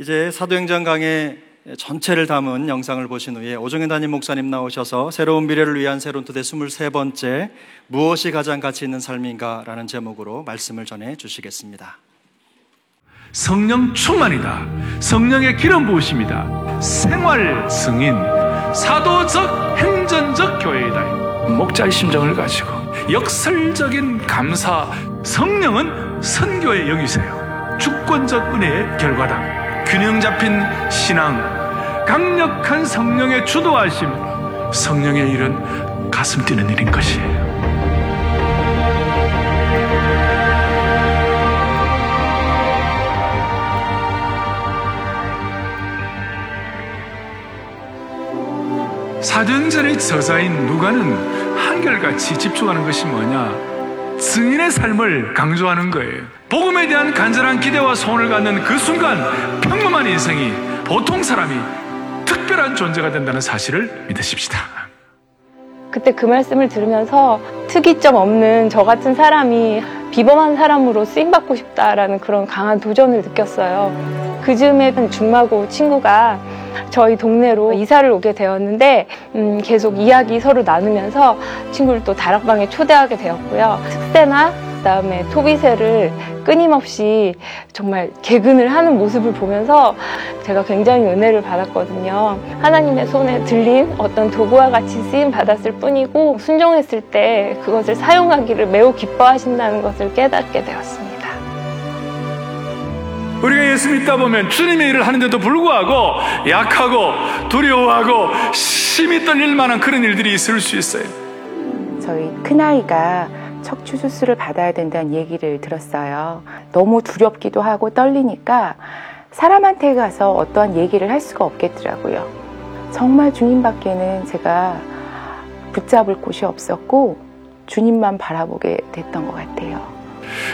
이제 사도행전 강의 전체를 담은 영상을 보신 후에 오정현 담임 목사님 나오셔서 새로운 미래를 위한 새로운 토대 23번째 무엇이 가장 가치 있는 삶인가 라는 제목으로 말씀을 전해 주시겠습니다. 성령 충만이다. 성령의 기름 부으십니다. 생활 승인, 사도적 행전적 교회이다. 목자의 심정을 가지고 역설적인 감사, 성령은 선교의 영이세요. 주권적 은혜의 결과다. 균형 잡힌 신앙, 강력한 성령의 주도하심, 성령의 일은 가슴 뛰는 일인 것이에요. 사도행전의 저자인 누가는 한결같이 집중하는 것이 뭐냐? 증인의 삶을 강조하는 거예요. 복음에 대한 간절한 기대와 소원을 갖는 그 순간 평범한 인생이 보통 사람이 특별한 존재가 된다는 사실을 믿으십시다. 그때 그 말씀을 들으면서 특이점 없는 저 같은 사람이 비범한 사람으로 쓰임받고 싶다라는 그런 강한 도전을 느꼈어요. 그 즈음에 중마고 친구가 저희 동네로 이사를 오게 되었는데 음, 계속 이야기 서로 나누면서 친구를 또 다락방에 초대하게 되었고요. 특세나 그다음에 토비세를 끊임없이 정말 개근을 하는 모습을 보면서 제가 굉장히 은혜를 받았거든요. 하나님의 손에 들린 어떤 도구와 같이 쓰임 받았을 뿐이고 순종했을 때 그것을 사용하기를 매우 기뻐하신다는 것을 깨닫게 되었습니다. 우리가 예수 믿다 보면 주님의 일을 하는데도 불구하고 약하고 두려워하고 심히 떨릴 만한 그런 일들이 있을 수 있어요. 저희 큰아이가 척추 수술을 받아야 된다는 얘기를 들었어요. 너무 두렵기도 하고 떨리니까 사람한테 가서 어떠한 얘기를 할 수가 없겠더라고요. 정말 주님밖에는 제가 붙잡을 곳이 없었고 주님만 바라보게 됐던 것 같아요.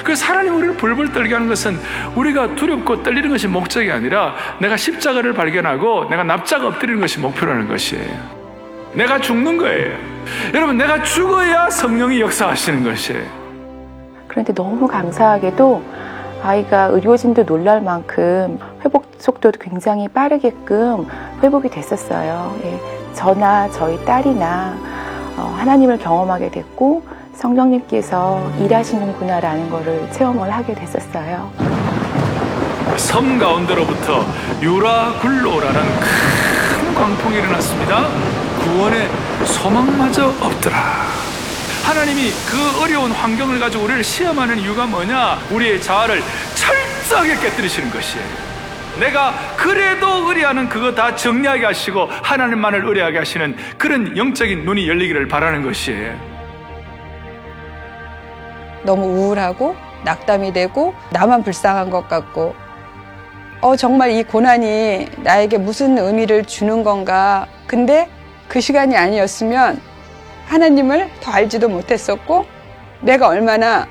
그래서 하나님 우리를 벌벌 떨게 하는 것은 우리가 두렵고 떨리는 것이 목적이 아니라 내가 십자가를 발견하고 내가 납작 엎드리는 것이 목표라는 것이에요. 내가 죽는 거예요. 여러분, 내가 죽어야 성령이 역사하시는 것이에요. 그런데 너무 감사하게도 아이가 의료진도 놀랄 만큼 회복 속도도 굉장히 빠르게끔 회복이 됐었어요. 예, 저나 저희 딸이나 어, 하나님을 경험하게 됐고 성령님께서 일하시는구나라는 것을 체험을 하게 됐었어요. 섬 가운데로부터 유라굴로라는 큰 광풍이 일어났습니다. 구원의 소망마저 없더라. 하나님이 그 어려운 환경을 가지고 우리를 시험하는 이유가 뭐냐? 우리의 자아를 철저하게 깨뜨리시는 것이에요. 내가 그래도 의뢰하는 그거 다 정리하게 하시고 하나님만을 의뢰하게 하시는 그런 영적인 눈이 열리기를 바라는 것이에요. 너무 우울하고 낙담이 되고 나만 불쌍한 것 같고 어 정말 이 고난이 나에게 무슨 의미를 주는 건가 근데 그 시간이 아니었으면 하나님을 더 알지도 못했었고 내가 얼마나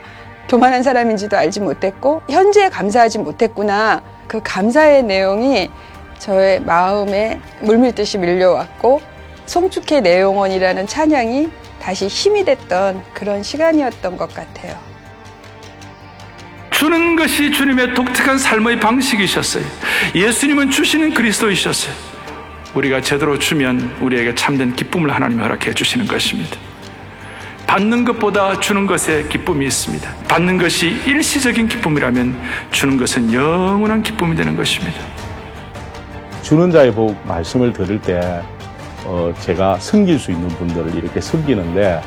교만한 사람인지도 알지 못했고 현재에 감사하지 못했구나 그 감사의 내용이 저의 마음에 물밀듯이 밀려왔고 송축회 내용원이라는 찬양이 다시 힘이 됐던 그런 시간이었던 것 같아요. 주는 것이 주님의 독특한 삶의 방식이셨어요. 예수님은 주시는 그리스도이셨어요. 우리가 제대로 주면 우리에게 참된 기쁨을 하나님 허락해 주시는 것입니다. 받는 것보다 주는 것에 기쁨이 있습니다. 받는 것이 일시적인 기쁨이라면 주는 것은 영원한 기쁨이 되는 것입니다. 주는 자의 복 말씀을 들을 때 어, 제가 섬길 수 있는 분들을 이렇게 섬기는데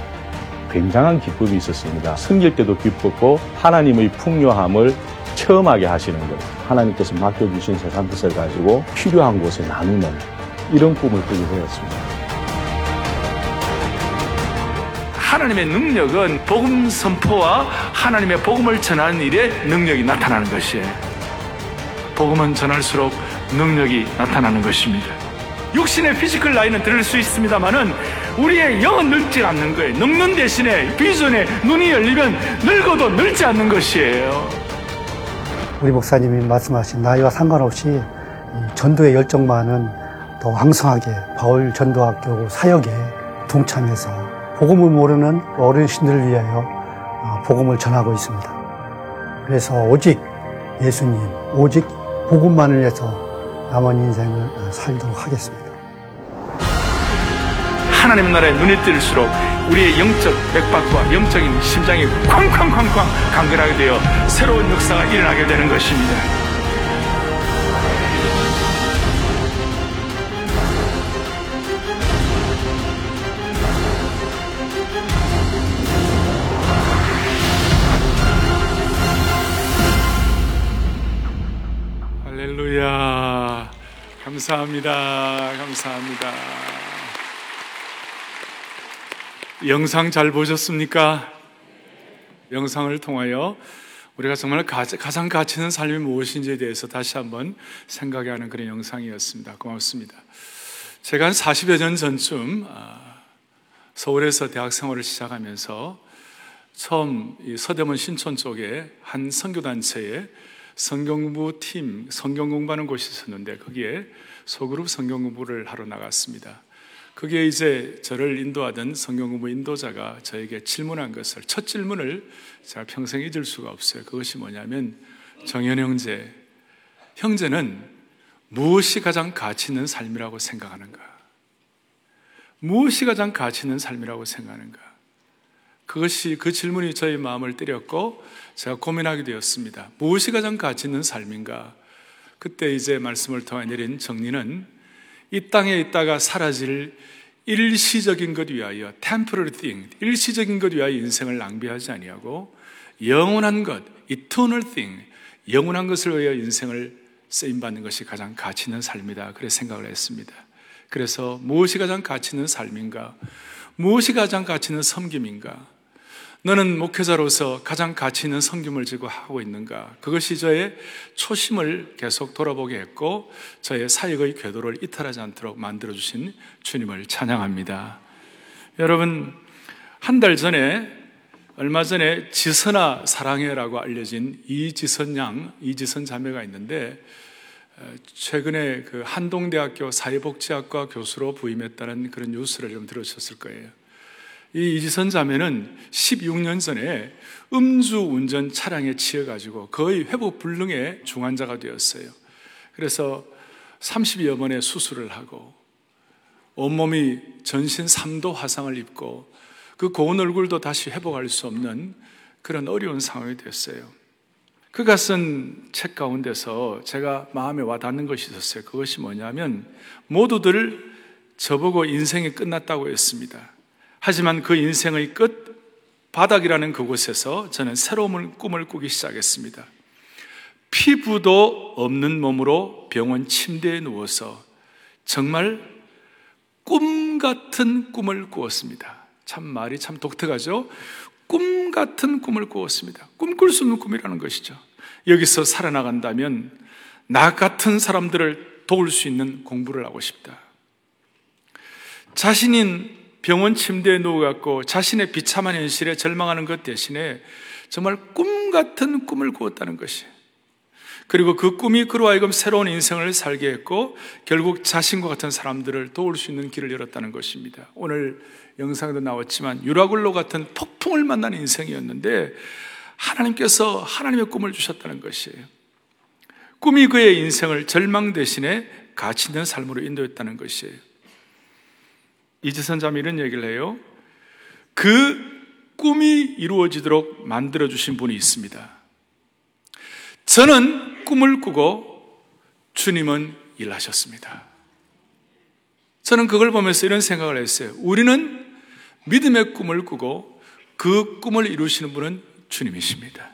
굉장한 기쁨이 있었습니다. 섬길 때도 기뻤고 하나님의 풍요함을 체험하게 하시는 것. 하나님께서 맡겨주신 세상 것을 가지고 필요한 곳에 나누는 이런 꿈을 꾸게 되었습니다. 하나님의 능력은 복음 선포와 하나님의 복음을 전하는 일에 능력이 나타나는 것이에요. 복음은 전할수록 능력이 나타나는 것입니다. 육신의 physical 나이는 들을 수 있습니다만은 우리의 영은 늙지 않는 거예요. 늙는 대신에 비전에 눈이 열리면 늙어도 늙지 않는 것이에요. 우리 목사님이 말씀하신 나이와 상관없이 전도의 열정만은 더 왕성하게 바울 전도학교 사역에 동참해서 복음을 모르는 어르신들을 위하여 어, 복음을 전하고 있습니다. 그래서 오직 예수님, 오직 복음만을 위해서 남은 인생을 살도록 하겠습니다. 하나님 나라에 눈이 뜰수록 우리의 영적 맥박과 영적인 심장이 쾅쾅쾅쾅 강건하게 되어 새로운 역사가 일어나게 되는 것입니다. 감사합니다. 감사합니다. 영상 잘 보셨습니까? 영상을 통하여 우리가 정말 가장 가치 있는 삶이 무엇인지에 대해서 다시 한번 생각해 하는 그런 영상이었습니다. 고맙습니다. 제가 한 40여 년 전쯤 아, 서울에서 대학 생활을 시작하면서 처음 서대문 신촌 쪽에 한 선교단체에 성경부 팀, 성경 공부하는 곳이 있었는데 거기에 소그룹 성경 공부를 하러 나갔습니다. 그게 이제 저를 인도하던 성경 공부 인도자가 저에게 질문한 것을 첫 질문을 제가 평생 잊을 수가 없어요. 그것이 뭐냐면 정현 형제, 형제는 무엇이 가장 가치 있는 삶이라고 생각하는가? 무엇이 가장 가치 있는 삶이라고 생각하는가? 그것이 그 질문이 저의 마음을 때렸고 제가 고민하게 되었습니다. 무엇이 가장 가치 있는 삶인가? 그때 이제 말씀을 통해 내린 정리는 이 땅에 있다가 사라질 일시적인 것 위하여 temporary thing, 일시적인 것 위하여 인생을 낭비하지 아니하고 영원한 것, eternal thing, 영원한 것을 위하여 인생을 쓰임 받는 것이 가장 가치 있는 삶이다. 그래 생각을 했습니다. 그래서 무엇이 가장 가치 있는 삶인가? 무엇이 가장 가치 있는 섬김인가? 너는 목회자로서 가장 가치 있는 성김을 지고 하고 있는가? 그것이 저의 초심을 계속 돌아보게 했고 저의 사역의 궤도를 이탈하지 않도록 만들어 주신 주님을 찬양합니다. 여러분 한 달 전에 얼마 전에 지선아 사랑해라고 알려진 이지선 양, 이지선 자매가 있는데 최근에 그 한동대학교 사회복지학과 교수로 부임했다는 그런 뉴스를 좀 들으셨을 거예요. 이 이지선 자매는 16년 전에 음주 운전 차량에 치여가지고 거의 회복 불능의 중환자가 되었어요. 그래서 30여 번의 수술을 하고 온몸이 전신 3도 화상을 입고 그 고운 얼굴도 다시 회복할 수 없는 그런 어려운 상황이 됐어요. 그가 쓴 책 가운데서 제가 마음에 와 닿는 것이 있었어요. 그것이 뭐냐면 모두들 저보고 인생이 끝났다고 했습니다. 하지만 그 인생의 끝 바닥이라는 그곳에서 저는 새로운 꿈을 꾸기 시작했습니다. 피부도 없는 몸으로 병원 침대에 누워서 정말 꿈 같은 꿈을 꾸었습니다. 참 말이 참 독특하죠? 꿈 같은 꿈을 꾸었습니다. 꿈꿀 수 없는 꿈이라는 것이죠. 여기서 살아나간다면 나 같은 사람들을 도울 수 있는 공부를 하고 싶다. 자신인 병원 침대에 누워갖고 자신의 비참한 현실에 절망하는 것 대신에 정말 꿈 같은 꿈을 꾸었다는 것이. 그리고 그 꿈이 그로 하여금 새로운 인생을 살게 했고 결국 자신과 같은 사람들을 도울 수 있는 길을 열었다는 것입니다. 오늘 영상에도 나왔지만 유라굴로 같은 폭풍을 만난 인생이었는데 하나님께서 하나님의 꿈을 주셨다는 것이에요. 꿈이 그의 인생을 절망 대신에 가치 있는 삶으로 인도했다는 것이에요. 이지선 자매 이런 얘기를 해요. 그 꿈이 이루어지도록 만들어 주신 분이 있습니다. 저는 꿈을 꾸고 주님은 일하셨습니다. 저는 그걸 보면서 이런 생각을 했어요. 우리는 믿음의 꿈을 꾸고 그 꿈을 이루시는 분은 주님이십니다.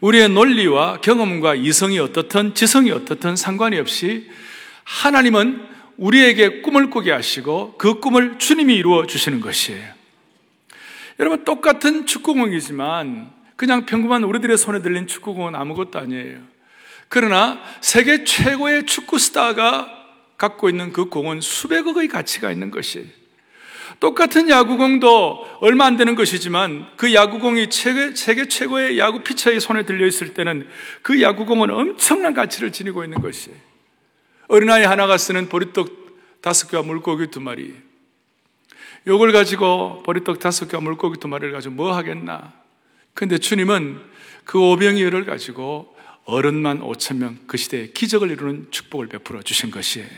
우리의 논리와 경험과 이성이 어떻든 지성이 어떻든 상관이 없이 하나님은 우리에게 꿈을 꾸게 하시고 그 꿈을 주님이 이루어 주시는 것이에요. 여러분 똑같은 축구공이지만 그냥 평범한 우리들의 손에 들린 축구공은 아무것도 아니에요. 그러나 세계 최고의 축구 스타가 갖고 있는 그 공은 수백억의 가치가 있는 것이에요. 똑같은 야구공도 얼마 안 되는 것이지만 그 야구공이 세계, 세계 최고의 야구 피처의 손에 들려 있을 때는 그 야구공은 엄청난 가치를 지니고 있는 것이에요. 어린아이 하나가 쓰는 보리떡 다섯 개와 물고기 두 마리. 요걸 가지고 보리떡 다섯 개와 물고기 두 마리를 가지고 뭐 하겠나? 근데 주님은 그 오병이어를 가지고 어른만 5천 명 그 시대에 기적을 이루는 축복을 베풀어 주신 것이에요.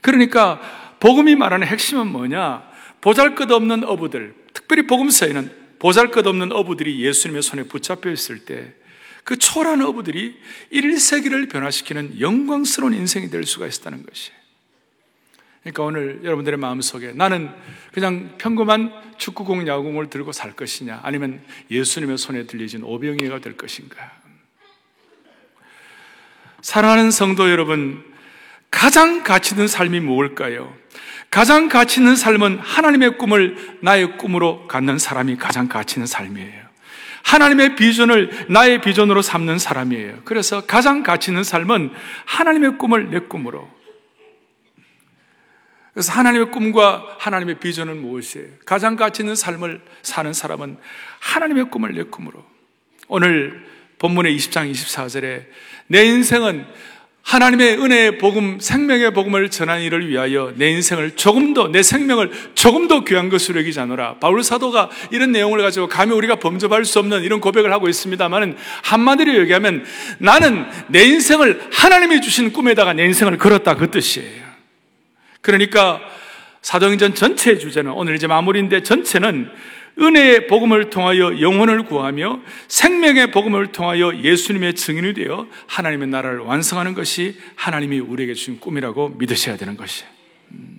그러니까 복음이 말하는 핵심은 뭐냐? 보잘것없는 어부들, 특별히 복음서에는 보잘것없는 어부들이 예수님의 손에 붙잡혀 있을 때 그 초라한 어부들이 1세기를 변화시키는 영광스러운 인생이 될 수가 있었다는 것이에요. 그러니까 오늘 여러분들의 마음속에 나는 그냥 평범한 축구공, 야구공을 들고 살 것이냐 아니면 예수님의 손에 들려진 오병이가 될 것인가 사랑하는 성도 여러분 가장 가치 있는 삶이 무엇일까요? 가장 가치 있는 삶은 하나님의 꿈을 나의 꿈으로 갖는 사람이 가장 가치 있는 삶이에요. 하나님의 비전을 나의 비전으로 삼는 사람이에요. 그래서 가장 가치 있는 삶은 하나님의 꿈을 내 꿈으로. 그래서 하나님의 꿈과 하나님의 비전은 무엇이에요? 가장 가치 있는 삶을 사는 사람은 하나님의 꿈을 내 꿈으로. 오늘 본문의 20장 24절에 내 인생은 하나님의 은혜의 복음, 생명의 복음을 전하는 일을 위하여 내 인생을 조금 더, 내 생명을 조금 더 귀한 것으로 여기지 않노라. 바울 사도가 이런 내용을 가지고 감히 우리가 범접할 수 없는 이런 고백을 하고 있습니다만은 한마디로 얘기하면 나는 내 인생을 하나님이 주신 꿈에다가 내 인생을 걸었다 그 뜻이에요. 그러니까 사도행전 전체의 주제는 오늘 이제 마무리인데 전체는 은혜의 복음을 통하여 영혼을 구하며 생명의 복음을 통하여 예수님의 증인이 되어 하나님의 나라를 완성하는 것이 하나님이 우리에게 주신 꿈이라고 믿으셔야 되는 것이에요. 음.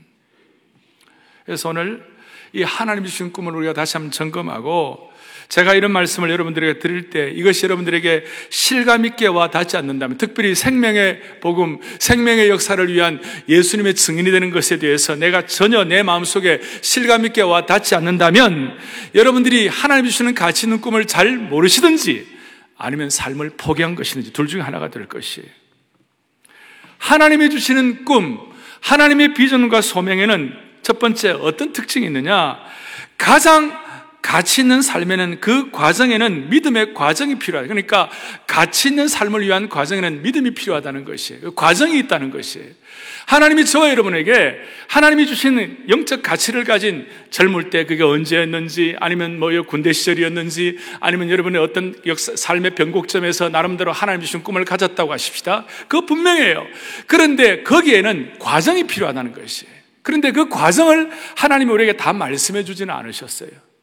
그래서 오늘 이 하나님이 주신 꿈을 우리가 다시 한번 점검하고 제가 이런 말씀을 여러분들에게 드릴 때 이것이 여러분들에게 실감 있게 와 닿지 않는다면 특별히 생명의 복음, 생명의 역사를 위한 예수님의 증인이 되는 것에 대해서 내가 전혀 내 마음속에 실감 있게 와 닿지 않는다면 여러분들이 하나님 주시는 가치 있는 꿈을 잘 모르시든지 아니면 삶을 포기한 것이든지 둘 중에 하나가 될 것이에요. 하나님이 주시는 꿈, 하나님의 비전과 소명에는 첫 번째 어떤 특징이 있느냐? 가장 가치 있는 삶에는 그 과정에는 믿음의 과정이 필요하다. 그러니까 가치 있는 삶을 위한 과정에는 믿음이 필요하다는 것이에요. 그 과정이 있다는 것이에요. 하나님이 저와 여러분에게 하나님이 주신 영적 가치를 가진 젊을 때 그게 언제였는지 아니면 뭐 군대 시절이었는지 아니면 여러분의 어떤 역사, 삶의 변곡점에서 나름대로 하나님 주신 꿈을 가졌다고 하십시다. 그거 분명해요. 그런데 거기에는 과정이 필요하다는 것이에요. 그런데 그 과정을 하나님이 우리에게 다 말씀해 주지는 않으셨어요.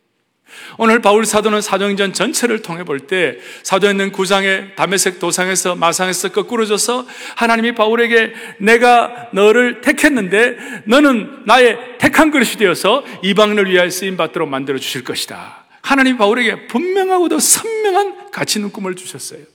오늘 바울 사도는 사도행전 전체를 통해 볼 때 사도행전 9장의 담에색 도상에서 마상에서 거꾸로 져서 하나님이 바울에게 내가 너를 택했는데 너는 나의 택한 그릇이 되어서 이방인을 위하여 쓰임 받도록 만들어 주실 것이다. 하나님 바울에게 분명하고도 선명한 가치 있는 꿈을 주셨어요.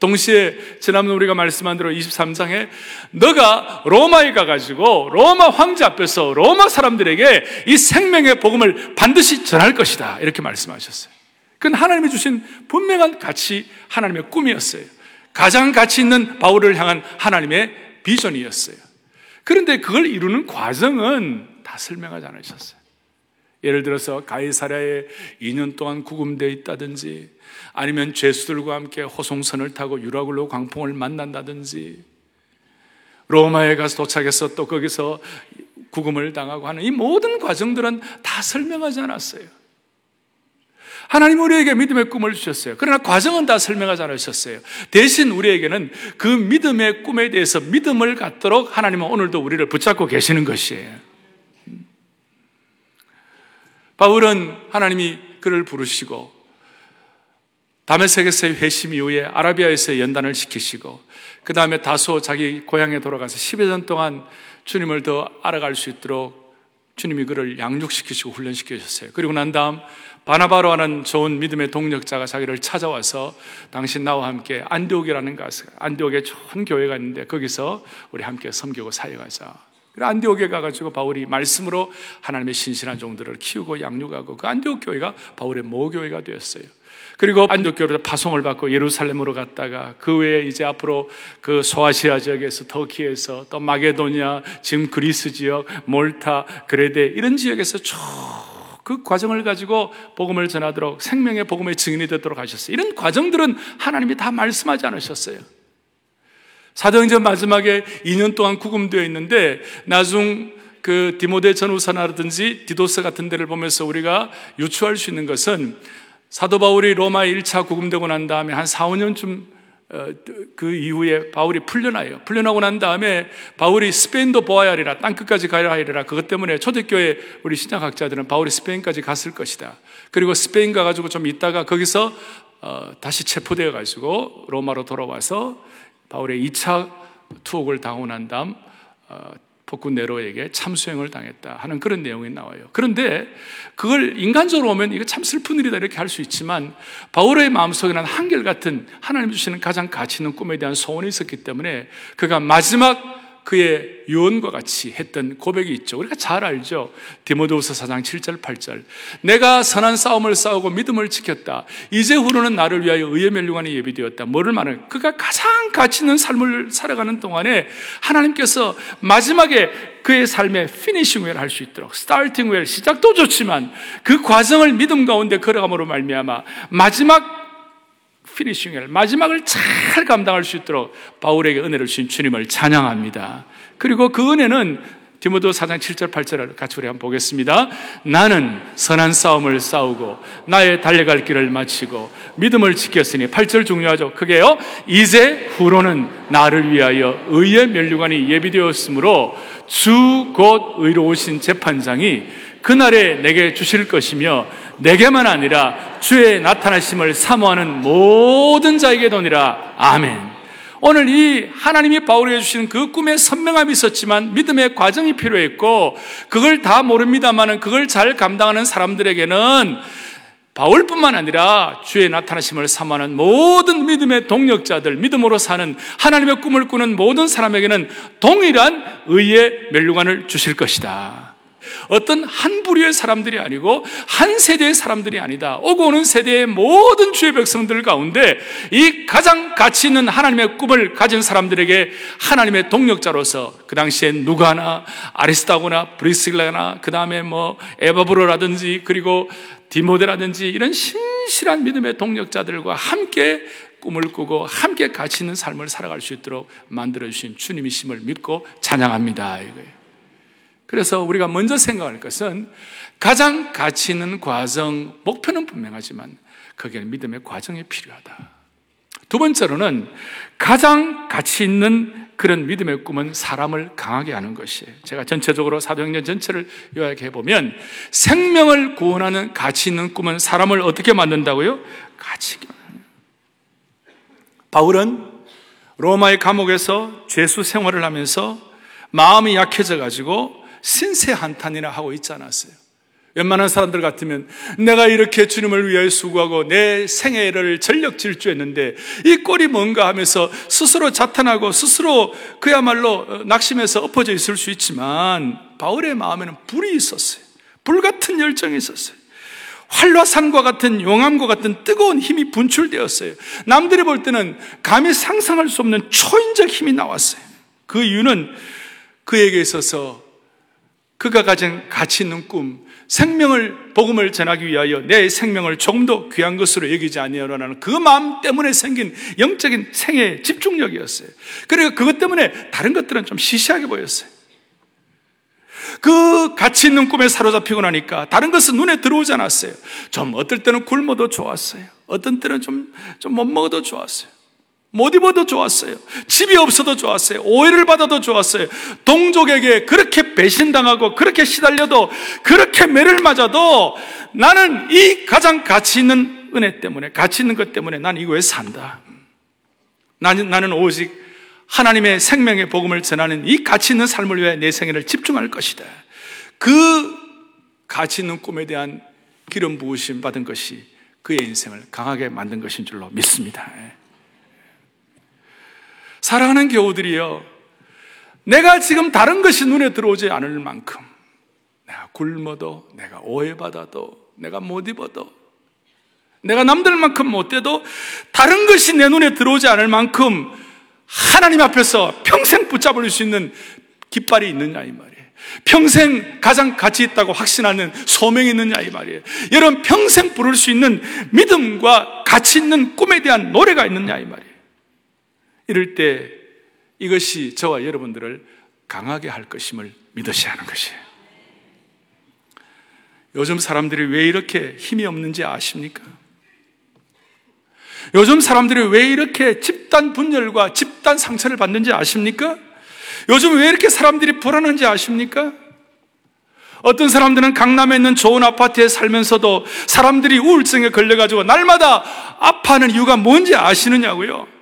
동시에 지난번 우리가 말씀한 대로 23장에 너가 로마에 가가지고 로마 황제 앞에서 로마 사람들에게 이 생명의 복음을 반드시 전할 것이다. 이렇게 말씀하셨어요. 그건 하나님이 주신 분명한 가치, 하나님의 꿈이었어요. 가장 가치 있는 바울을 향한 하나님의 비전이었어요. 그런데 그걸 이루는 과정은 다 설명하지 않으셨어요. 예를 들어서 가이사랴에 2년 동안 구금되어 있다든지 아니면 죄수들과 함께 호송선을 타고 유라굴로 광풍을 만난다든지 로마에 가서 도착해서 또 거기서 구금을 당하고 하는 이 모든 과정들은 다 설명하지 않았어요. 하나님 우리에게 믿음의 꿈을 주셨어요. 그러나 과정은 다 설명하지 않으셨어요. 대신 우리에게는 그 믿음의 꿈에 대해서 믿음을 갖도록 하나님은 오늘도 우리를 붙잡고 계시는 것이에요. 바울은 하나님이 그를 부르시고 다메섹에서의 회심 이후에 아라비아에서 연단을 시키시고 그 다음에 다소 자기 고향에 돌아가서 10여 년 동안 주님을 더 알아갈 수 있도록 주님이 그를 양육시키시고 훈련시키셨어요. 그리고 난 다음 바나바로 하는 좋은 믿음의 동력자가 자기를 찾아와서 당신 나와 함께 안디옥이라는 가서 안디옥에 좋은 교회가 있는데 거기서 우리 함께 섬기고 사역하자. 안디옥에 가가지고 바울이 말씀으로 하나님의 신실한 종들을 키우고 양육하고 그 안디옥 교회가 바울의 모교회가 되었어요. 그리고 안디옥 교회로 파송을 받고 예루살렘으로 갔다가 그 외에 이제 앞으로 그 소아시아 지역에서 터키에서 또 마게도니아, 지금 그리스 지역, 몰타, 그레데 이런 지역에서 쭉그 과정을 가지고 복음을 전하도록 생명의 복음의 증인이 되도록 하셨어요. 이런 과정들은 하나님이 다 말씀하지 않으셨어요. 사도행전 마지막에 2년 동안 구금되어 있는데 나중 그 디모데 전후서라든지 디도서 같은 데를 보면서 우리가 유추할 수 있는 것은 사도 바울이 로마 1차 구금되고 난 다음에 한 4, 5년쯤 어, 그 이후에 바울이 풀려나요. 풀려나고 난 다음에 바울이 스페인도 보아야 하리라, 땅끝까지 가야 하리라. 그것 때문에 초대교회 우리 신학학자들은 바울이 스페인까지 갔을 것이다. 그리고 스페인 가가지고 좀 있다가 거기서 어, 다시 체포되어 가지고 로마로 돌아와서 바울의 2차 투옥을 당하고 난 다음 어, 폭군 네로에게 참수행을 당했다 하는 그런 내용이 나와요. 그런데 그걸 인간적으로 보면 이거 참 슬픈 일이다 이렇게 할 수 있지만 바울의 마음속에는 한결같은 하나님 주시는 가장 가치 있는 꿈에 대한 소원이 있었기 때문에 그가 마지막 그의 유언과 같이 했던 고백이 있죠. 우리가 잘 알죠. 디모데후서 4장 7절 8절. 내가 선한 싸움을 싸우고 믿음을 지켰다. 이제 후로는 나를 위하여 의의 멸류관이 예비되었다. 뭐를 말하는? 그가 가장 가치 있는 삶을 살아가는 동안에 하나님께서 마지막에 그의 삶의 finishing well 할 수 있도록 starting well 시작도 좋지만 그 과정을 믿음 가운데 걸어감으로 말미암아 마지막 finishing을 마지막을 잘 감당할 수 있도록 바울에게 은혜를 주신 주님을 찬양합니다. 그리고 그 은혜는 디모도 4장 7절 8절을 같이 우리 한번 보겠습니다. 나는 선한 싸움을 싸우고 나의 달려갈 길을 마치고 믿음을 지켰으니 8절 중요하죠. 그게요. 이제 후로는 나를 위하여 의의 멸류관이 예비되었으므로 주 곧 의로우신 재판장이 그날에 내게 주실 것이며 내게만 아니라 주의 나타나심을 사모하는 모든 자에게 도니라. 아멘. 오늘 이 하나님이 바울에게 주신 그 꿈에 선명함이 있었지만 믿음의 과정이 필요했고 그걸 다 모릅니다만은 그걸 잘 감당하는 사람들에게는 바울뿐만 아니라 주의 나타나심을 사모하는 모든 믿음의 동력자들, 믿음으로 사는 하나님의 꿈을 꾸는 모든 사람에게는 동일한 의의 멸류관을 주실 것이다. 어떤 한 부류의 사람들이 아니고 한 세대의 사람들이 아니다. 오고 오는 세대의 모든 주의 백성들 가운데 이 가장 가치 있는 하나님의 꿈을 가진 사람들에게 하나님의 동력자로서 그 당시에 누가나 아리스타고나 브리스길라나 그 다음에 뭐 에바브로라든지 그리고 디모데라든지 이런 신실한 믿음의 동력자들과 함께 꿈을 꾸고 함께 가치 있는 삶을 살아갈 수 있도록 만들어 주신 주님이심을 믿고 찬양합니다. 이거예요. 그래서 우리가 먼저 생각할 것은 가장 가치 있는 과정, 목표는 분명하지만 거기에는 믿음의 과정이 필요하다. 두 번째로는 가장 가치 있는 그런 믿음의 꿈은 사람을 강하게 하는 것이에요. 제가 전체적으로 사도행전 전체를 요약해 보면 생명을 구원하는 가치 있는 꿈은 사람을 어떻게 만든다고요? 가치. 바울은 로마의 감옥에서 죄수 생활을 하면서 마음이 약해져 가지고 신세 한탄이나 하고 있지 않았어요. 웬만한 사람들 같으면 내가 이렇게 주님을 위하여 수고하고 내 생애를 전력 질주했는데 이 꼴이 뭔가 하면서 스스로 자탄하고 스스로 그야말로 낙심해서 엎어져 있을 수 있지만 바울의 마음에는 불이 있었어요. 불 같은 열정이 있었어요. 활화산과 같은 용암과 같은 뜨거운 힘이 분출되었어요. 남들이 볼 때는 감히 상상할 수 없는 초인적 힘이 나왔어요. 그 이유는 그에게 있어서 그가 가진 가치 있는 꿈, 생명을 복음을 전하기 위하여 내 생명을 조금 더 귀한 것으로 여기지 아니하라는 그 마음 때문에 생긴 영적인 생애 집중력이었어요. 그리고 그것 때문에 다른 것들은 좀 시시하게 보였어요. 그 가치 있는 꿈에 사로잡히고 나니까 다른 것은 눈에 들어오지 않았어요. 좀 어떨 때는 굶어도 좋았어요. 어떤 때는 좀 좀 못 먹어도 좋았어요. 못 입어도 좋았어요. 집이 없어도 좋았어요. 오해를 받아도 좋았어요. 동족에게 그렇게 배신당하고 그렇게 시달려도 그렇게 매를 맞아도 나는 이 가장 가치 있는 은혜 때문에 가치 있는 것 때문에 난 이거에 산다. 나는, 나는 오직 하나님의 생명의 복음을 전하는 이 가치 있는 삶을 위해 내 생애를 집중할 것이다. 그 가치 있는 꿈에 대한 기름 부으심 받은 것이 그의 인생을 강하게 만든 것인 줄로 믿습니다. 사랑하는 교우들이요. 내가 지금 다른 것이 눈에 들어오지 않을 만큼 내가 굶어도 내가 오해받아도 내가 못 입어도 내가 남들만큼 못돼도 다른 것이 내 눈에 들어오지 않을 만큼 하나님 앞에서 평생 붙잡을 수 있는 깃발이 있느냐 이 말이에요. 평생 가장 가치 있다고 확신하는 소명이 있느냐 이 말이에요. 여러분 평생 부를 수 있는 믿음과 가치 있는 꿈에 대한 노래가 있느냐 이 말이에요. 이럴 때 이것이 저와 여러분들을 강하게 할 것임을 믿으셔야 하는 것이에요. 요즘 사람들이 왜 이렇게 힘이 없는지 아십니까? 요즘 사람들이 왜 이렇게 집단 분열과 집단 상처를 받는지 아십니까? 요즘 왜 이렇게 사람들이 불안한지 아십니까? 어떤 사람들은 강남에 있는 좋은 아파트에 살면서도 사람들이 우울증에 걸려가지고 날마다 아파하는 이유가 뭔지 아시느냐고요?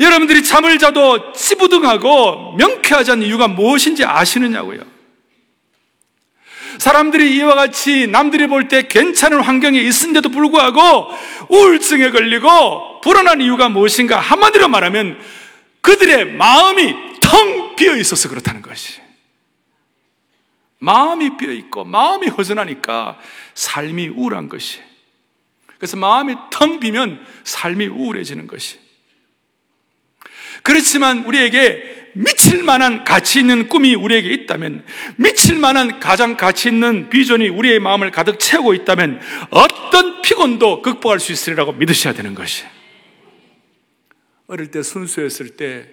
여러분들이 잠을 자도 찌부둥하고 명쾌하지 않는 이유가 무엇인지 아시느냐고요? 사람들이 이와 같이 남들이 볼 때 괜찮은 환경에 있은데도 불구하고 우울증에 걸리고 불안한 이유가 무엇인가? 한마디로 말하면 그들의 마음이 텅 비어 있어서 그렇다는 것이. 마음이 비어 있고 마음이 허전하니까 삶이 우울한 것이. 그래서 마음이 텅 비면 삶이 우울해지는 것이. 그렇지만 우리에게 미칠 만한 가치 있는 꿈이 우리에게 있다면, 미칠 만한 가장 가치 있는 비전이 우리의 마음을 가득 채우고 있다면, 어떤 피곤도 극복할 수 있으리라고 믿으셔야 되는 것이. 어릴 때 순수했을 때,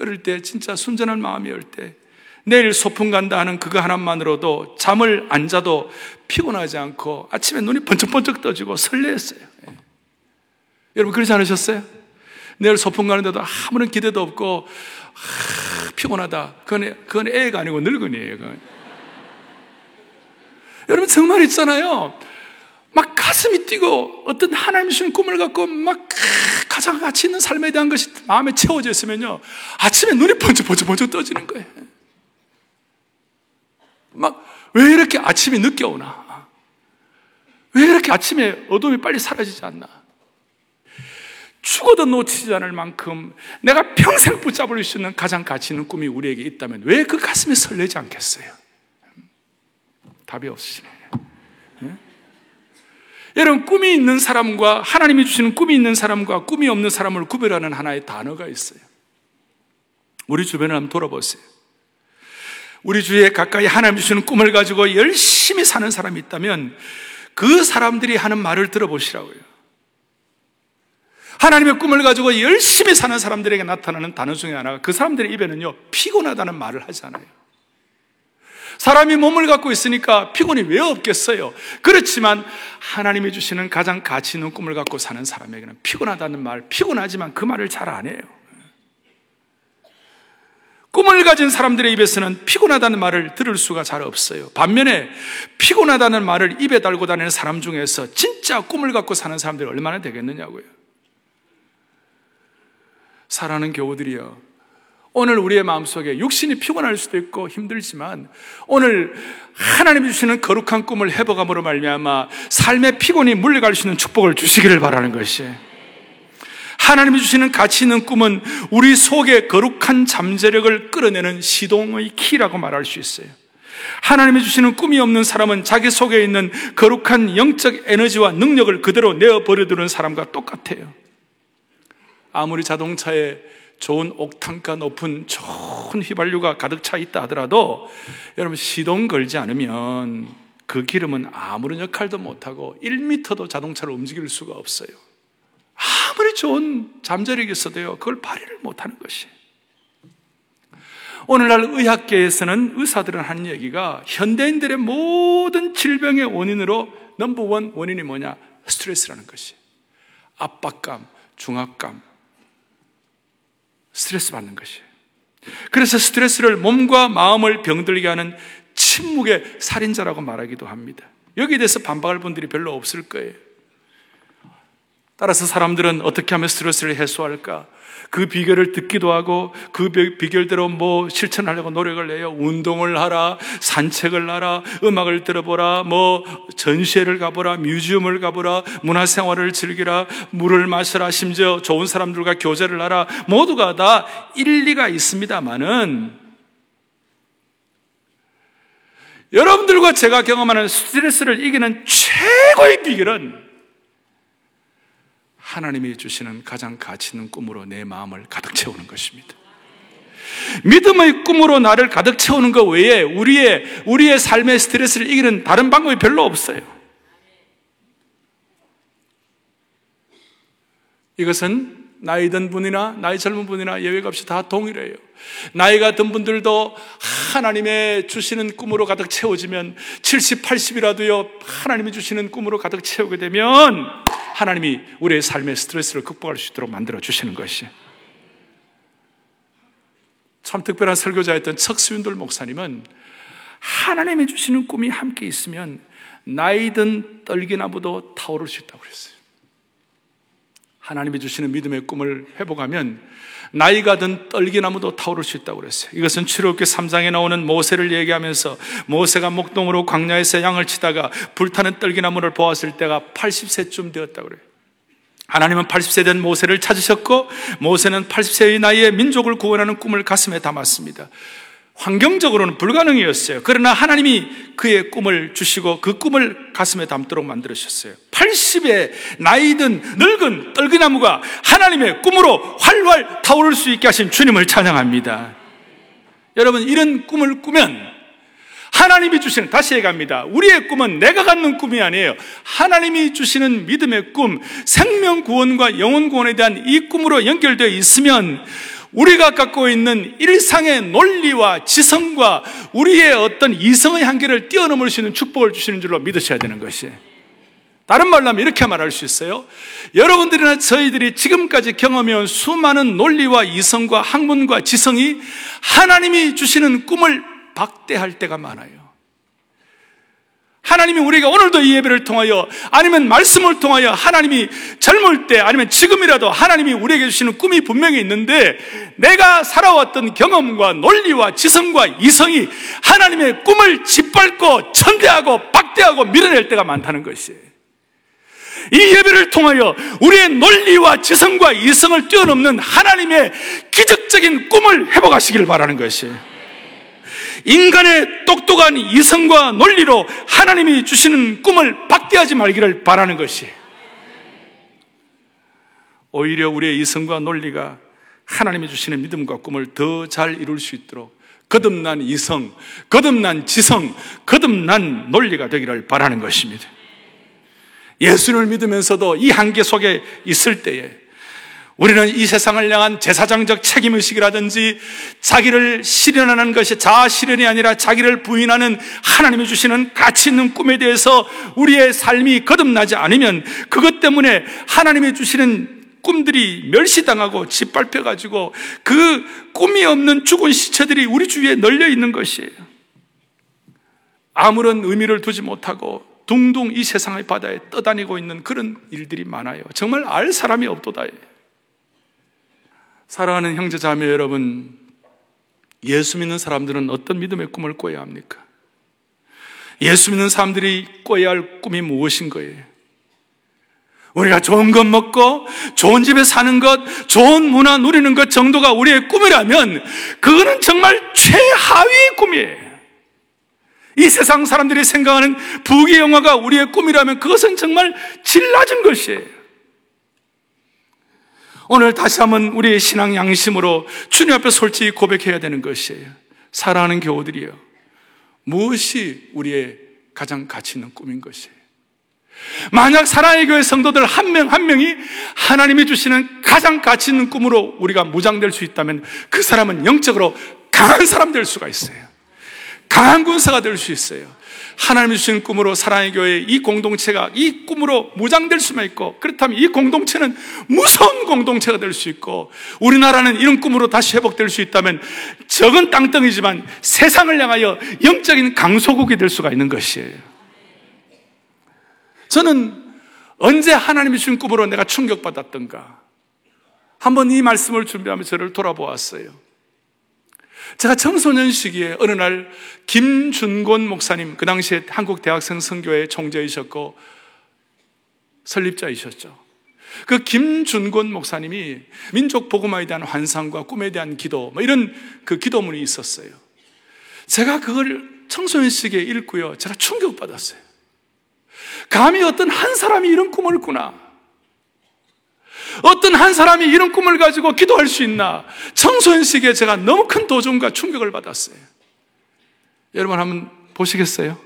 어릴 때 진짜 순전한 마음이올 때, 내일 소풍 간다 하는 그거 하나만으로도 잠을 안 자도 피곤하지 않고 아침에 눈이 번쩍번쩍 떠지고 설레었어요. 예. 여러분 그러지 않으셨어요? 내일 소풍 가는데도 아무런 기대도 없고 아, 피곤하다. 그건, 그건 애가 아니고 늙은이에요. 그건. 여러분 정말 있잖아요. 막 가슴이 뛰고 어떤 하나님 주신 꿈을 갖고 막 가장 가치 있는 삶에 대한 것이 마음에 채워져 있으면요. 아침에 눈이 번쩍번쩍번쩍 떠지는 거예요. 막 왜 이렇게 아침이 늦게 오나? 왜 이렇게 아침에 어둠이 빨리 사라지지 않나? 죽어도 놓치지 않을 만큼 내가 평생 붙잡을 수 있는 가장 가치 있는 꿈이 우리에게 있다면 왜 그 가슴이 설레지 않겠어요? 답이 없으시네. 네? 여러분, 꿈이 있는 사람과 하나님이 주시는 꿈이 있는 사람과 꿈이 없는 사람을 구별하는 하나의 단어가 있어요. 우리 주변을 한번 돌아보세요. 우리 주위에 가까이 하나님 주시는 꿈을 가지고 열심히 사는 사람이 있다면 그 사람들이 하는 말을 들어보시라고요. 하나님의 꿈을 가지고 열심히 사는 사람들에게 나타나는 단어 중에 하나가 그 사람들의 입에는요, 피곤하다는 말을 하잖아요. 사람이 몸을 갖고 있으니까 피곤이 왜 없겠어요? 그렇지만 하나님이 주시는 가장 가치 있는 꿈을 갖고 사는 사람에게는 피곤하다는 말, 피곤하지만 그 말을 잘 안 해요. 꿈을 가진 사람들의 입에서는 피곤하다는 말을 들을 수가 잘 없어요. 반면에 피곤하다는 말을 입에 달고 다니는 사람 중에서 진짜 꿈을 갖고 사는 사람들이 얼마나 되겠느냐고요. 사랑하는 교우들이여. 오늘 우리의 마음속에 육신이 피곤할 수도 있고 힘들지만 오늘 하나님이 주시는 거룩한 꿈을 해보감으로 말미암아 삶의 피곤이 물려갈 수 있는 축복을 주시기를 바라는 것이 하나님이 주시는 가치 있는 꿈은 우리 속에 거룩한 잠재력을 끌어내는 시동의 키라고 말할 수 있어요. 하나님이 주시는 꿈이 없는 사람은 자기 속에 있는 거룩한 영적 에너지와 능력을 그대로 내어버려두는 사람과 똑같아요. 아무리 자동차에 좋은 옥탄가 높은 좋은 휘발유가 가득 차 있다 하더라도 여러분 시동 걸지 않으면 그 기름은 아무런 역할도 못하고 1미터도 자동차를 움직일 수가 없어요. 아무리 좋은 잠재력이 있어도요, 그걸 발휘를 못하는 것이. 오늘날 의학계에서는 의사들은 하는 얘기가 현대인들의 모든 질병의 원인으로 넘버원 원인이 뭐냐? 스트레스라는 것이. 압박감, 중압감, 스트레스 받는 것이에요. 그래서 스트레스를 몸과 마음을 병들게 하는 침묵의 살인자라고 말하기도 합니다. 여기에 대해서 반박할 분들이 별로 없을 거예요. 따라서 사람들은 어떻게 하면 스트레스를 해소할까? 그 비결을 듣기도 하고 그 비결대로 뭐 실천하려고 노력을 해요. 운동을 하라, 산책을 하라, 음악을 들어보라, 뭐 전시회를 가보라, museum을 가보라, 문화생활을 즐기라, 물을 마셔라, 심지어 좋은 사람들과 교제를 하라. 모두가 다 일리가 있습니다만은 여러분들과 제가 경험하는 스트레스를 이기는 최고의 비결은 하나님이 주시는 가장 가치 있는 꿈으로 내 마음을 가득 채우는 것입니다. 믿음의 꿈으로 나를 가득 채우는 것 외에 우리의, 우리의 삶의 스트레스를 이기는 다른 방법이 별로 없어요. 이것은 나이 든 분이나 나이 젊은 분이나 예외가 없이 다 동일해요. 나이가 든 분들도 하나님의 주시는 꿈으로 가득 채워지면 70, 80이라도요, 하나님이 주시는 꿈으로 가득 채우게 되면 하나님이 우리의 삶의 스트레스를 극복할 수 있도록 만들어 주시는 것이. 참 특별한 설교자였던 척수윤돌 목사님은 하나님이 주시는 꿈이 함께 있으면 나이든 떨기나무도 타오를 수 있다고 그랬어요. 하나님이 주시는 믿음의 꿈을 회복하면 나이가 든 떨기나무도 타오를 수 있다고 그랬어요. 이것은 출애굽기 3장에 나오는 모세를 얘기하면서 모세가 목동으로 광야에서 양을 치다가 불타는 떨기나무를 보았을 때가 80세쯤 되었다고 그래요. 하나님은 80세 된 모세를 찾으셨고 모세는 80세의 나이에 민족을 구원하는 꿈을 가슴에 담았습니다. 환경적으로는 불가능이었어요. 그러나 하나님이 그의 꿈을 주시고 그 꿈을 가슴에 담도록 만들으셨어요. 80에 나이든 늙은 떨기나무가 하나님의 꿈으로 활활 타오를 수 있게 하신 주님을 찬양합니다. 여러분, 이런 꿈을 꾸면 하나님이 주시는, 다시 얘기합니다. 우리의 꿈은 내가 갖는 꿈이 아니에요. 하나님이 주시는 믿음의 꿈, 생명 구원과 영혼 구원에 대한 이 꿈으로 연결되어 있으면 우리가 갖고 있는 일상의 논리와 지성과 우리의 어떤 이성의 한계를 뛰어넘을 수 있는 축복을 주시는 줄로 믿으셔야 되는 것이. 다른 말로 하면 이렇게 말할 수 있어요. 여러분들이나 저희들이 지금까지 경험해온 수많은 논리와 이성과 학문과 지성이 하나님이 주시는 꿈을 박대할 때가 많아요. 하나님이 우리가 오늘도 이 예배를 통하여 아니면 말씀을 통하여 하나님이 젊을 때 아니면 지금이라도 하나님이 우리에게 주시는 꿈이 분명히 있는데 내가 살아왔던 경험과 논리와 지성과 이성이 하나님의 꿈을 짓밟고 천대하고 박대하고 밀어낼 때가 많다는 것이에요. 이 예배를 통하여 우리의 논리와 지성과 이성을 뛰어넘는 하나님의 기적적인 꿈을 회복하시길 바라는 것이에요. 인간의 똑똑한 이성과 논리로 하나님이 주시는 꿈을 박대하지 말기를 바라는 것이 오히려 우리의 이성과 논리가 하나님이 주시는 믿음과 꿈을 더 잘 이룰 수 있도록 거듭난 이성, 거듭난 지성, 거듭난 논리가 되기를 바라는 것입니다. 예수를 믿으면서도 이 한계 속에 있을 때에 우리는 이 세상을 향한 제사장적 책임의식이라든지 자기를 실현하는 것이 자아 실현이 아니라 자기를 부인하는 하나님이 주시는 가치 있는 꿈에 대해서 우리의 삶이 거듭나지 않으면 그것 때문에 하나님이 주시는 꿈들이 멸시당하고 짓밟혀가지고 그 꿈이 없는 죽은 시체들이 우리 주위에 널려 있는 것이에요. 아무런 의미를 두지 못하고 둥둥 이 세상의 바다에 떠다니고 있는 그런 일들이 많아요. 정말 알 사람이 없도다예요. 사랑하는 형제 자매 여러분, 예수 믿는 사람들은 어떤 믿음의 꿈을 꿔야 합니까? 예수 믿는 사람들이 꿔야 할 꿈이 무엇인 거예요? 우리가 좋은 것 먹고 좋은 집에 사는 것, 좋은 문화 누리는 것 정도가 우리의 꿈이라면 그거는 정말 최하위의 꿈이에요. 이 세상 사람들이 생각하는 부귀 영화가 우리의 꿈이라면 그것은 정말 질 낮은 것이에요. 오늘 다시 한번 우리의 신앙 양심으로 주님 앞에 솔직히 고백해야 되는 것이에요. 사랑하는 교우들이요. 무엇이 우리의 가장 가치 있는 꿈인 것이에요. 만약 사랑의 교회 성도들 한 명 한 명이 하나님이 주시는 가장 가치 있는 꿈으로 우리가 무장될 수 있다면 그 사람은 영적으로 강한 사람 될 수가 있어요. 강한 군사가 될 수 있어요. 하나님이 주신 꿈으로 사랑의 교회 이 공동체가 이 꿈으로 무장될 수만 있고 그렇다면 이 공동체는 무서운 공동체가 될 수 있고 우리나라는 이런 꿈으로 다시 회복될 수 있다면 적은 땅덩이지만 세상을 향하여 영적인 강소국이 될 수가 있는 것이에요. 저는 언제 하나님이 주신 꿈으로 내가 충격받았던가 한번 이 말씀을 준비하며 저를 돌아보았어요. 제가 청소년 시기에 어느 날 김준곤 목사님, 그 당시에 한국 대학생 선교회 총재이셨고 설립자이셨죠. 그 김준곤 목사님이 민족 복음화에 대한 환상과 꿈에 대한 기도, 뭐 이런 그 기도문이 있었어요. 제가 그걸 청소년 시기에 읽고요. 제가 충격받았어요. 감히 어떤 한 사람이 이런 꿈을 꾸나. 어떤 한 사람이 이런 꿈을 가지고 기도할 수 있나? 청소년 시기에 제가 너무 큰 도전과 충격을 받았어요. 여러분 한번 보시겠어요?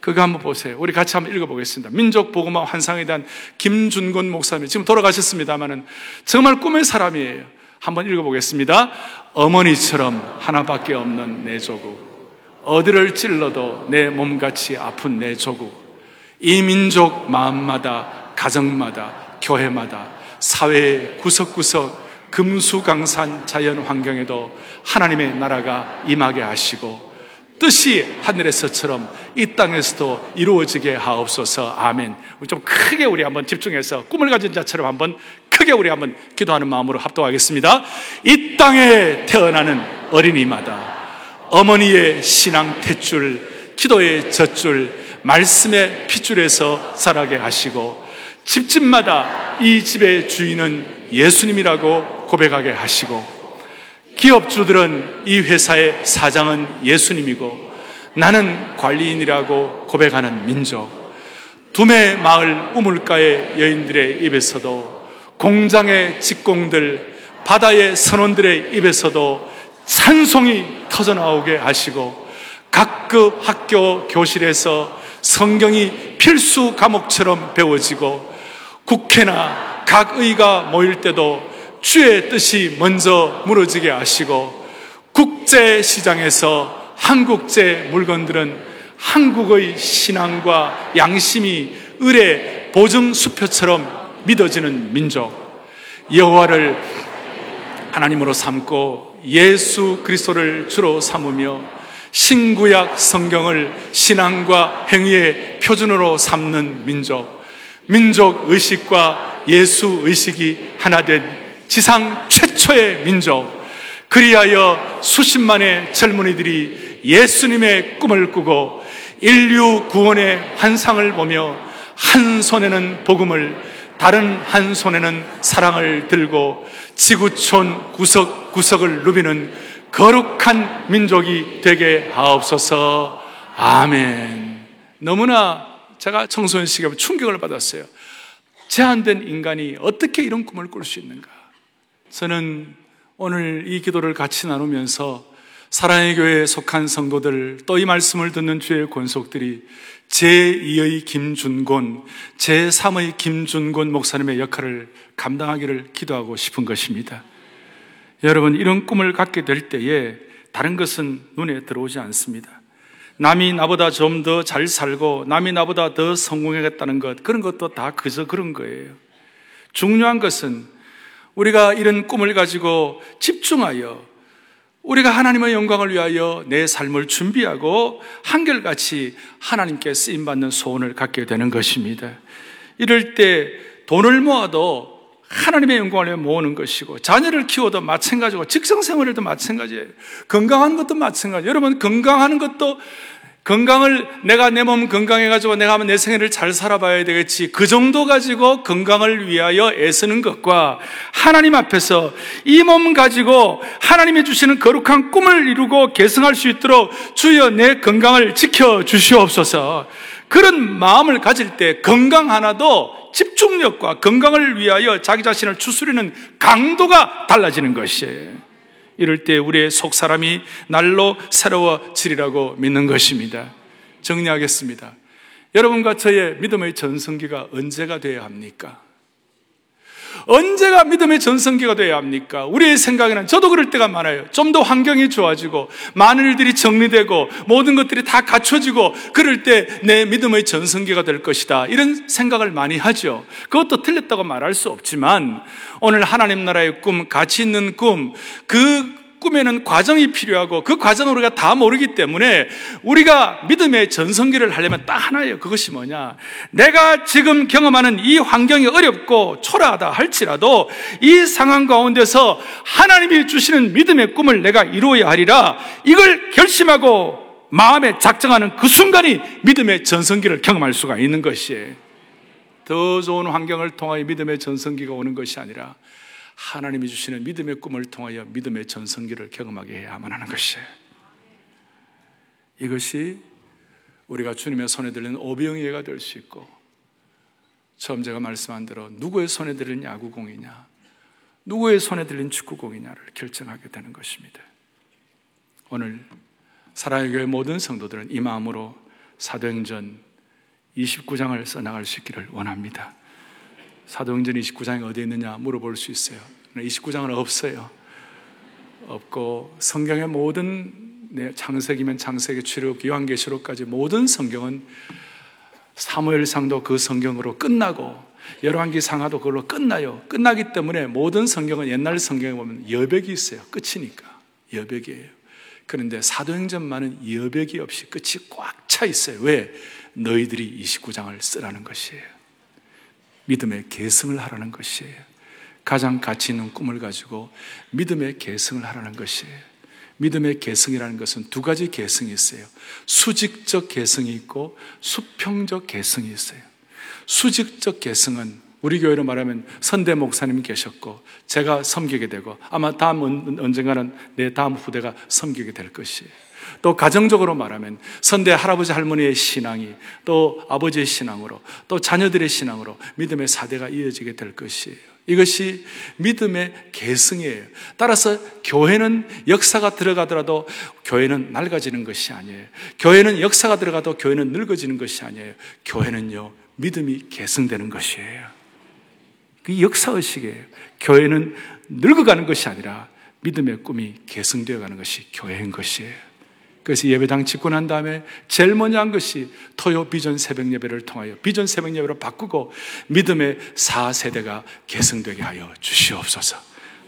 그거 한번 보세요. 우리 같이 한번 읽어보겠습니다. 민족 복음화 환상에 대한 김준곤 목사님 지금 돌아가셨습니다만은 정말 꿈의 사람이에요. 한번 읽어보겠습니다. 어머니처럼 하나밖에 없는 내 조국. 어디를 찔러도 내 몸같이 아픈 내 조국. 이 민족 마음마다 가정마다, 교회마다, 사회 구석구석, 금수강산 자연 환경에도 하나님의 나라가 임하게 하시고 뜻이 하늘에서처럼 이 땅에서도 이루어지게 하옵소서. 아멘. 좀 크게 우리 한번 집중해서 꿈을 가진 자처럼 한번 크게 우리 한번 기도하는 마음으로 합동하겠습니다. 이 땅에 태어나는 어린이마다 어머니의 신앙 탯줄, 기도의 젖줄, 말씀의 핏줄에서 자라게 하시고 집집마다 이 집의 주인은 예수님이라고 고백하게 하시고 기업주들은 이 회사의 사장은 예수님이고 나는 관리인이라고 고백하는 민족 두메 마을 우물가의 여인들의 입에서도 공장의 직공들 바다의 선원들의 입에서도 찬송이 터져나오게 하시고 각급 학교 교실에서 성경이 필수 과목처럼 배워지고 국회나 각 의가 모일 때도 주의 뜻이 먼저 무너지게 하시고 국제 시장에서 한국제 물건들은 한국의 신앙과 양심이 을의 보증 수표처럼 믿어지는 민족 여호와를 하나님으로 삼고 예수 그리스도를 주로 삼으며 신구약 성경을 신앙과 행위의 표준으로 삼는 민족 민족 의식과 예수 의식이 하나 된 지상 최초의 민족. 그리하여 수십만의 젊은이들이 예수님의 꿈을 꾸고 인류 구원의 환상을 보며 한 손에는 복음을 다른 한 손에는 사랑을 들고 지구촌 구석구석을 누비는 거룩한 민족이 되게 하옵소서. 아멘. 너무나 제가 청소년 시기에 충격을 받았어요 제한된 인간이 어떻게 이런 꿈을 꿀 수 있는가 저는 오늘 이 기도를 같이 나누면서 사랑의 교회에 속한 성도들 또 이 말씀을 듣는 주의 권속들이 제2의 김준곤, 제3의 김준곤 목사님의 역할을 감당하기를 기도하고 싶은 것입니다. 여러분, 이런 꿈을 갖게 될 때에 다른 것은 눈에 들어오지 않습니다. 남이 나보다 좀 더 잘 살고 남이 나보다 더 성공하겠다는 것, 그런 것도 다 그저 그런 거예요. 중요한 것은 우리가 이런 꿈을 가지고 집중하여 우리가 하나님의 영광을 위하여 내 삶을 준비하고 한결같이 하나님께 쓰임받는 소원을 갖게 되는 것입니다. 이럴 때 돈을 모아도 하나님의 영광을 위해 모으는 것이고 자녀를 키워도 마찬가지고 직장 생활에도 마찬가지예요. 건강한 것도 마찬가지예요. 여러분 건강하는 것도 건강을 내가 내 몸 건강해 가지고 내가 하면 내 생애를 잘 살아봐야 되겠지. 그 정도 가지고 건강을 위하여 애쓰는 것과 하나님 앞에서 이 몸 가지고 하나님이 주시는 거룩한 꿈을 이루고 계승할 수 있도록 주여 내 건강을 지켜 주시옵소서. 그런 마음을 가질 때 건강 하나도 집중력과 건강을 위하여 자기 자신을 추스리는 강도가 달라지는 것이에요. 이럴 때 우리의 속 사람이 날로 새로워지리라고 믿는 것입니다. 정리하겠습니다. 여러분과 저의 믿음의 전성기가 언제가 되어야 합니까? 언제가 믿음의 전성기가 되어야 합니까? 우리의 생각에는 저도 그럴 때가 많아요. 좀 더 환경이 좋아지고 많은 일들이 정리되고 모든 것들이 다 갖춰지고 그럴 때 내 믿음의 전성기가 될 것이다. 이런 생각을 많이 하죠. 그것도 틀렸다고 말할 수 없지만 오늘 하나님 나라의 꿈, 가치 있는 꿈, 그 꿈에는 과정이 필요하고 그 과정을 우리가 다 모르기 때문에 우리가 믿음의 전성기를 하려면 딱 하나예요. 그것이 뭐냐? 내가 지금 경험하는 이 환경이 어렵고 초라하다 할지라도 이 상황 가운데서 하나님이 주시는 믿음의 꿈을 내가 이루어야 하리라 이걸 결심하고 마음에 작정하는 그 순간이 믿음의 전성기를 경험할 수가 있는 것이에요. 더 좋은 환경을 통하여 믿음의 전성기가 오는 것이 아니라 하나님이 주시는 믿음의 꿈을 통하여 믿음의 전성기를 경험하게 해야만 하는 것이에요. 이것이 우리가 주님의 손에 들리는 오병이해가 될 수 있고 처음 제가 말씀한 대로 누구의 손에 들린 야구공이냐 누구의 손에 들린 축구공이냐를 결정하게 되는 것입니다. 오늘 사랑의 교회 모든 성도들은 이 마음으로 사도행전 29장을 써나갈 수 있기를 원합니다. 사도행전 29장이 어디에 있느냐 물어볼 수 있어요. 29장은 없어요. 없고 성경의 모든 네, 창세기면 창세기, 출애굽, 요한계시록까지 모든 성경은 사무엘상도 그 성경으로 끝나고 열왕기 상하도 그걸로 끝나요. 끝나기 때문에 모든 성경은 옛날 성경에 보면 여백이 있어요. 끝이니까 여백이에요. 그런데 사도행전만은 여백이 없이 끝이 꽉 차 있어요. 왜? 너희들이 29장을 쓰라는 것이에요. 믿음의 계승을 하라는 것이에요. 가장 가치 있는 꿈을 가지고 믿음의 계승을 하라는 것이에요. 믿음의 계승이라는 것은 두 가지 계승이 있어요. 수직적 계승이 있고 수평적 계승이 있어요. 수직적 계승은 우리 교회로 말하면 선대 목사님 계셨고 제가 섬기게 되고 아마 다음 언젠가는 내 다음 후대가 섬기게 될 것이에요. 또 가정적으로 말하면 선대 할아버지 할머니의 신앙이 또 아버지의 신앙으로 또 자녀들의 신앙으로 믿음의 사대가 이어지게 될 것이에요. 이것이 믿음의 계승이에요. 따라서 교회는 역사가 들어가더라도 교회는 낡아지는 것이 아니에요. 교회는 역사가 들어가도 교회는 늙어지는 것이 아니에요. 교회는요, 믿음이 계승되는 것이에요. 그 역사의식이에요. 교회는 늙어가는 것이 아니라 믿음의 꿈이 계승되어 가는 것이 교회인 것이에요. 그래서 예배당 짓고 난 다음에 제일 먼저 한 것이 토요 비전 새벽 예배를 통하여 비전 새벽 예배로 바꾸고 믿음의 4세대가 계승되게 하여 주시옵소서.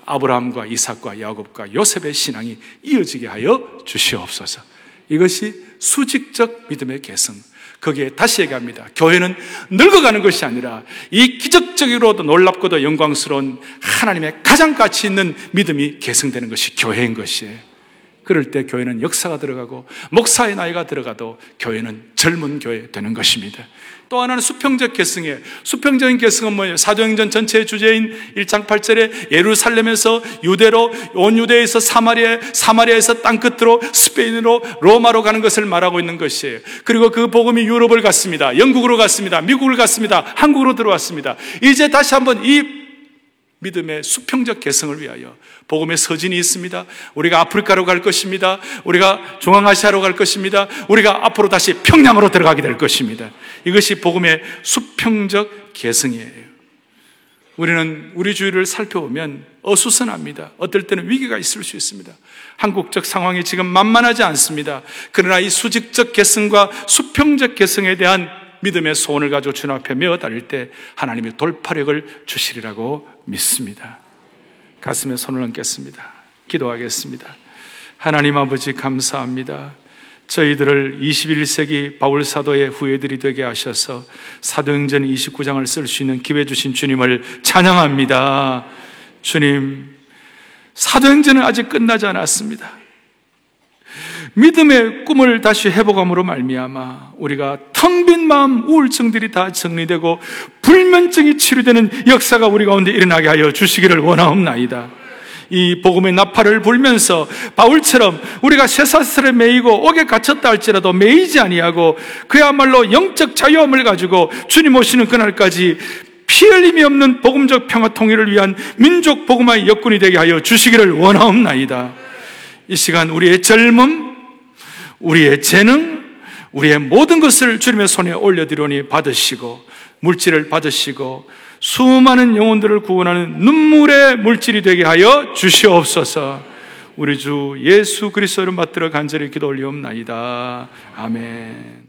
아브라함과 이삭과 야곱과 요셉의 신앙이 이어지게 하여 주시옵소서. 이것이 수직적 믿음의 계승. 거기에 다시 얘기합니다. 교회는 늙어가는 것이 아니라 이 기적적으로도 놀랍고도 영광스러운 하나님의 가장 가치 있는 믿음이 계승되는 것이 교회인 것이에요. 그럴 때 교회는 역사가 들어가고 목사의 나이가 들어가도 교회는 젊은 교회 되는 것입니다. 또 하나는 수평적 계승이에요. 수평적인 계승은 뭐예요? 사도행전 전체의 주제인 1장 8절에 예루살렘에서 유대로 온 유대에서 사마리아 사마리아에서 땅 끝으로 스페인으로 로마로 가는 것을 말하고 있는 것이에요. 그리고 그 복음이 유럽을 갔습니다. 영국으로 갔습니다. 미국을 갔습니다. 한국으로 들어왔습니다. 이제 다시 한번 이 믿음의 수평적 개성을 위하여 복음의 서진이 있습니다. 우리가 아프리카로 갈 것입니다. 우리가 중앙아시아로 갈 것입니다. 우리가 앞으로 다시 평양으로 들어가게 될 것입니다. 이것이 복음의 수평적 개성이에요. 우리는 우리 주위를 살펴보면 어수선합니다. 어떨 때는 위기가 있을 수 있습니다. 한국적 상황이 지금 만만하지 않습니다. 그러나 이 수직적 개성과 수평적 개성에 대한 믿음의 소원을 가지고 주님 앞에 메어 달릴 때 하나님의 돌파력을 주시리라고 믿습니다. 가슴에 손을 얹겠습니다. 기도하겠습니다. 하나님 아버지 감사합니다. 저희들을 21세기 바울 사도의 후예들이 되게 하셔서 사도행전 29장을 쓸 수 있는 기회 주신 주님을 찬양합니다. 주님, 사도행전은 아직 끝나지 않았습니다. 믿음의 꿈을 다시 회복함으로 말미암아 우리가 텅 빈 마음 우울증들이 다 정리되고 불면증이 치료되는 역사가 우리 가운데 일어나게 하여 주시기를 원하옵나이다. 이 복음의 나팔을 불면서 바울처럼 우리가 쇠사슬에 매이고 옥에 갇혔다 할지라도 매이지 아니하고 그야말로 영적 자유함을 가지고 주님 오시는 그날까지 피 흘림이 없는 복음적 평화 통일을 위한 민족 복음화의 여건이 되게 하여 주시기를 원하옵나이다. 이 시간 우리의 젊음, 우리의 재능, 우리의 모든 것을 주님의 손에 올려드리니 받으시고 물질을 받으시고 수많은 영혼들을 구원하는 눈물의 물질이 되게 하여 주시옵소서. 우리 주 예수 그리스도를 받들어 간절히 기도 올리옵나이다. 아멘.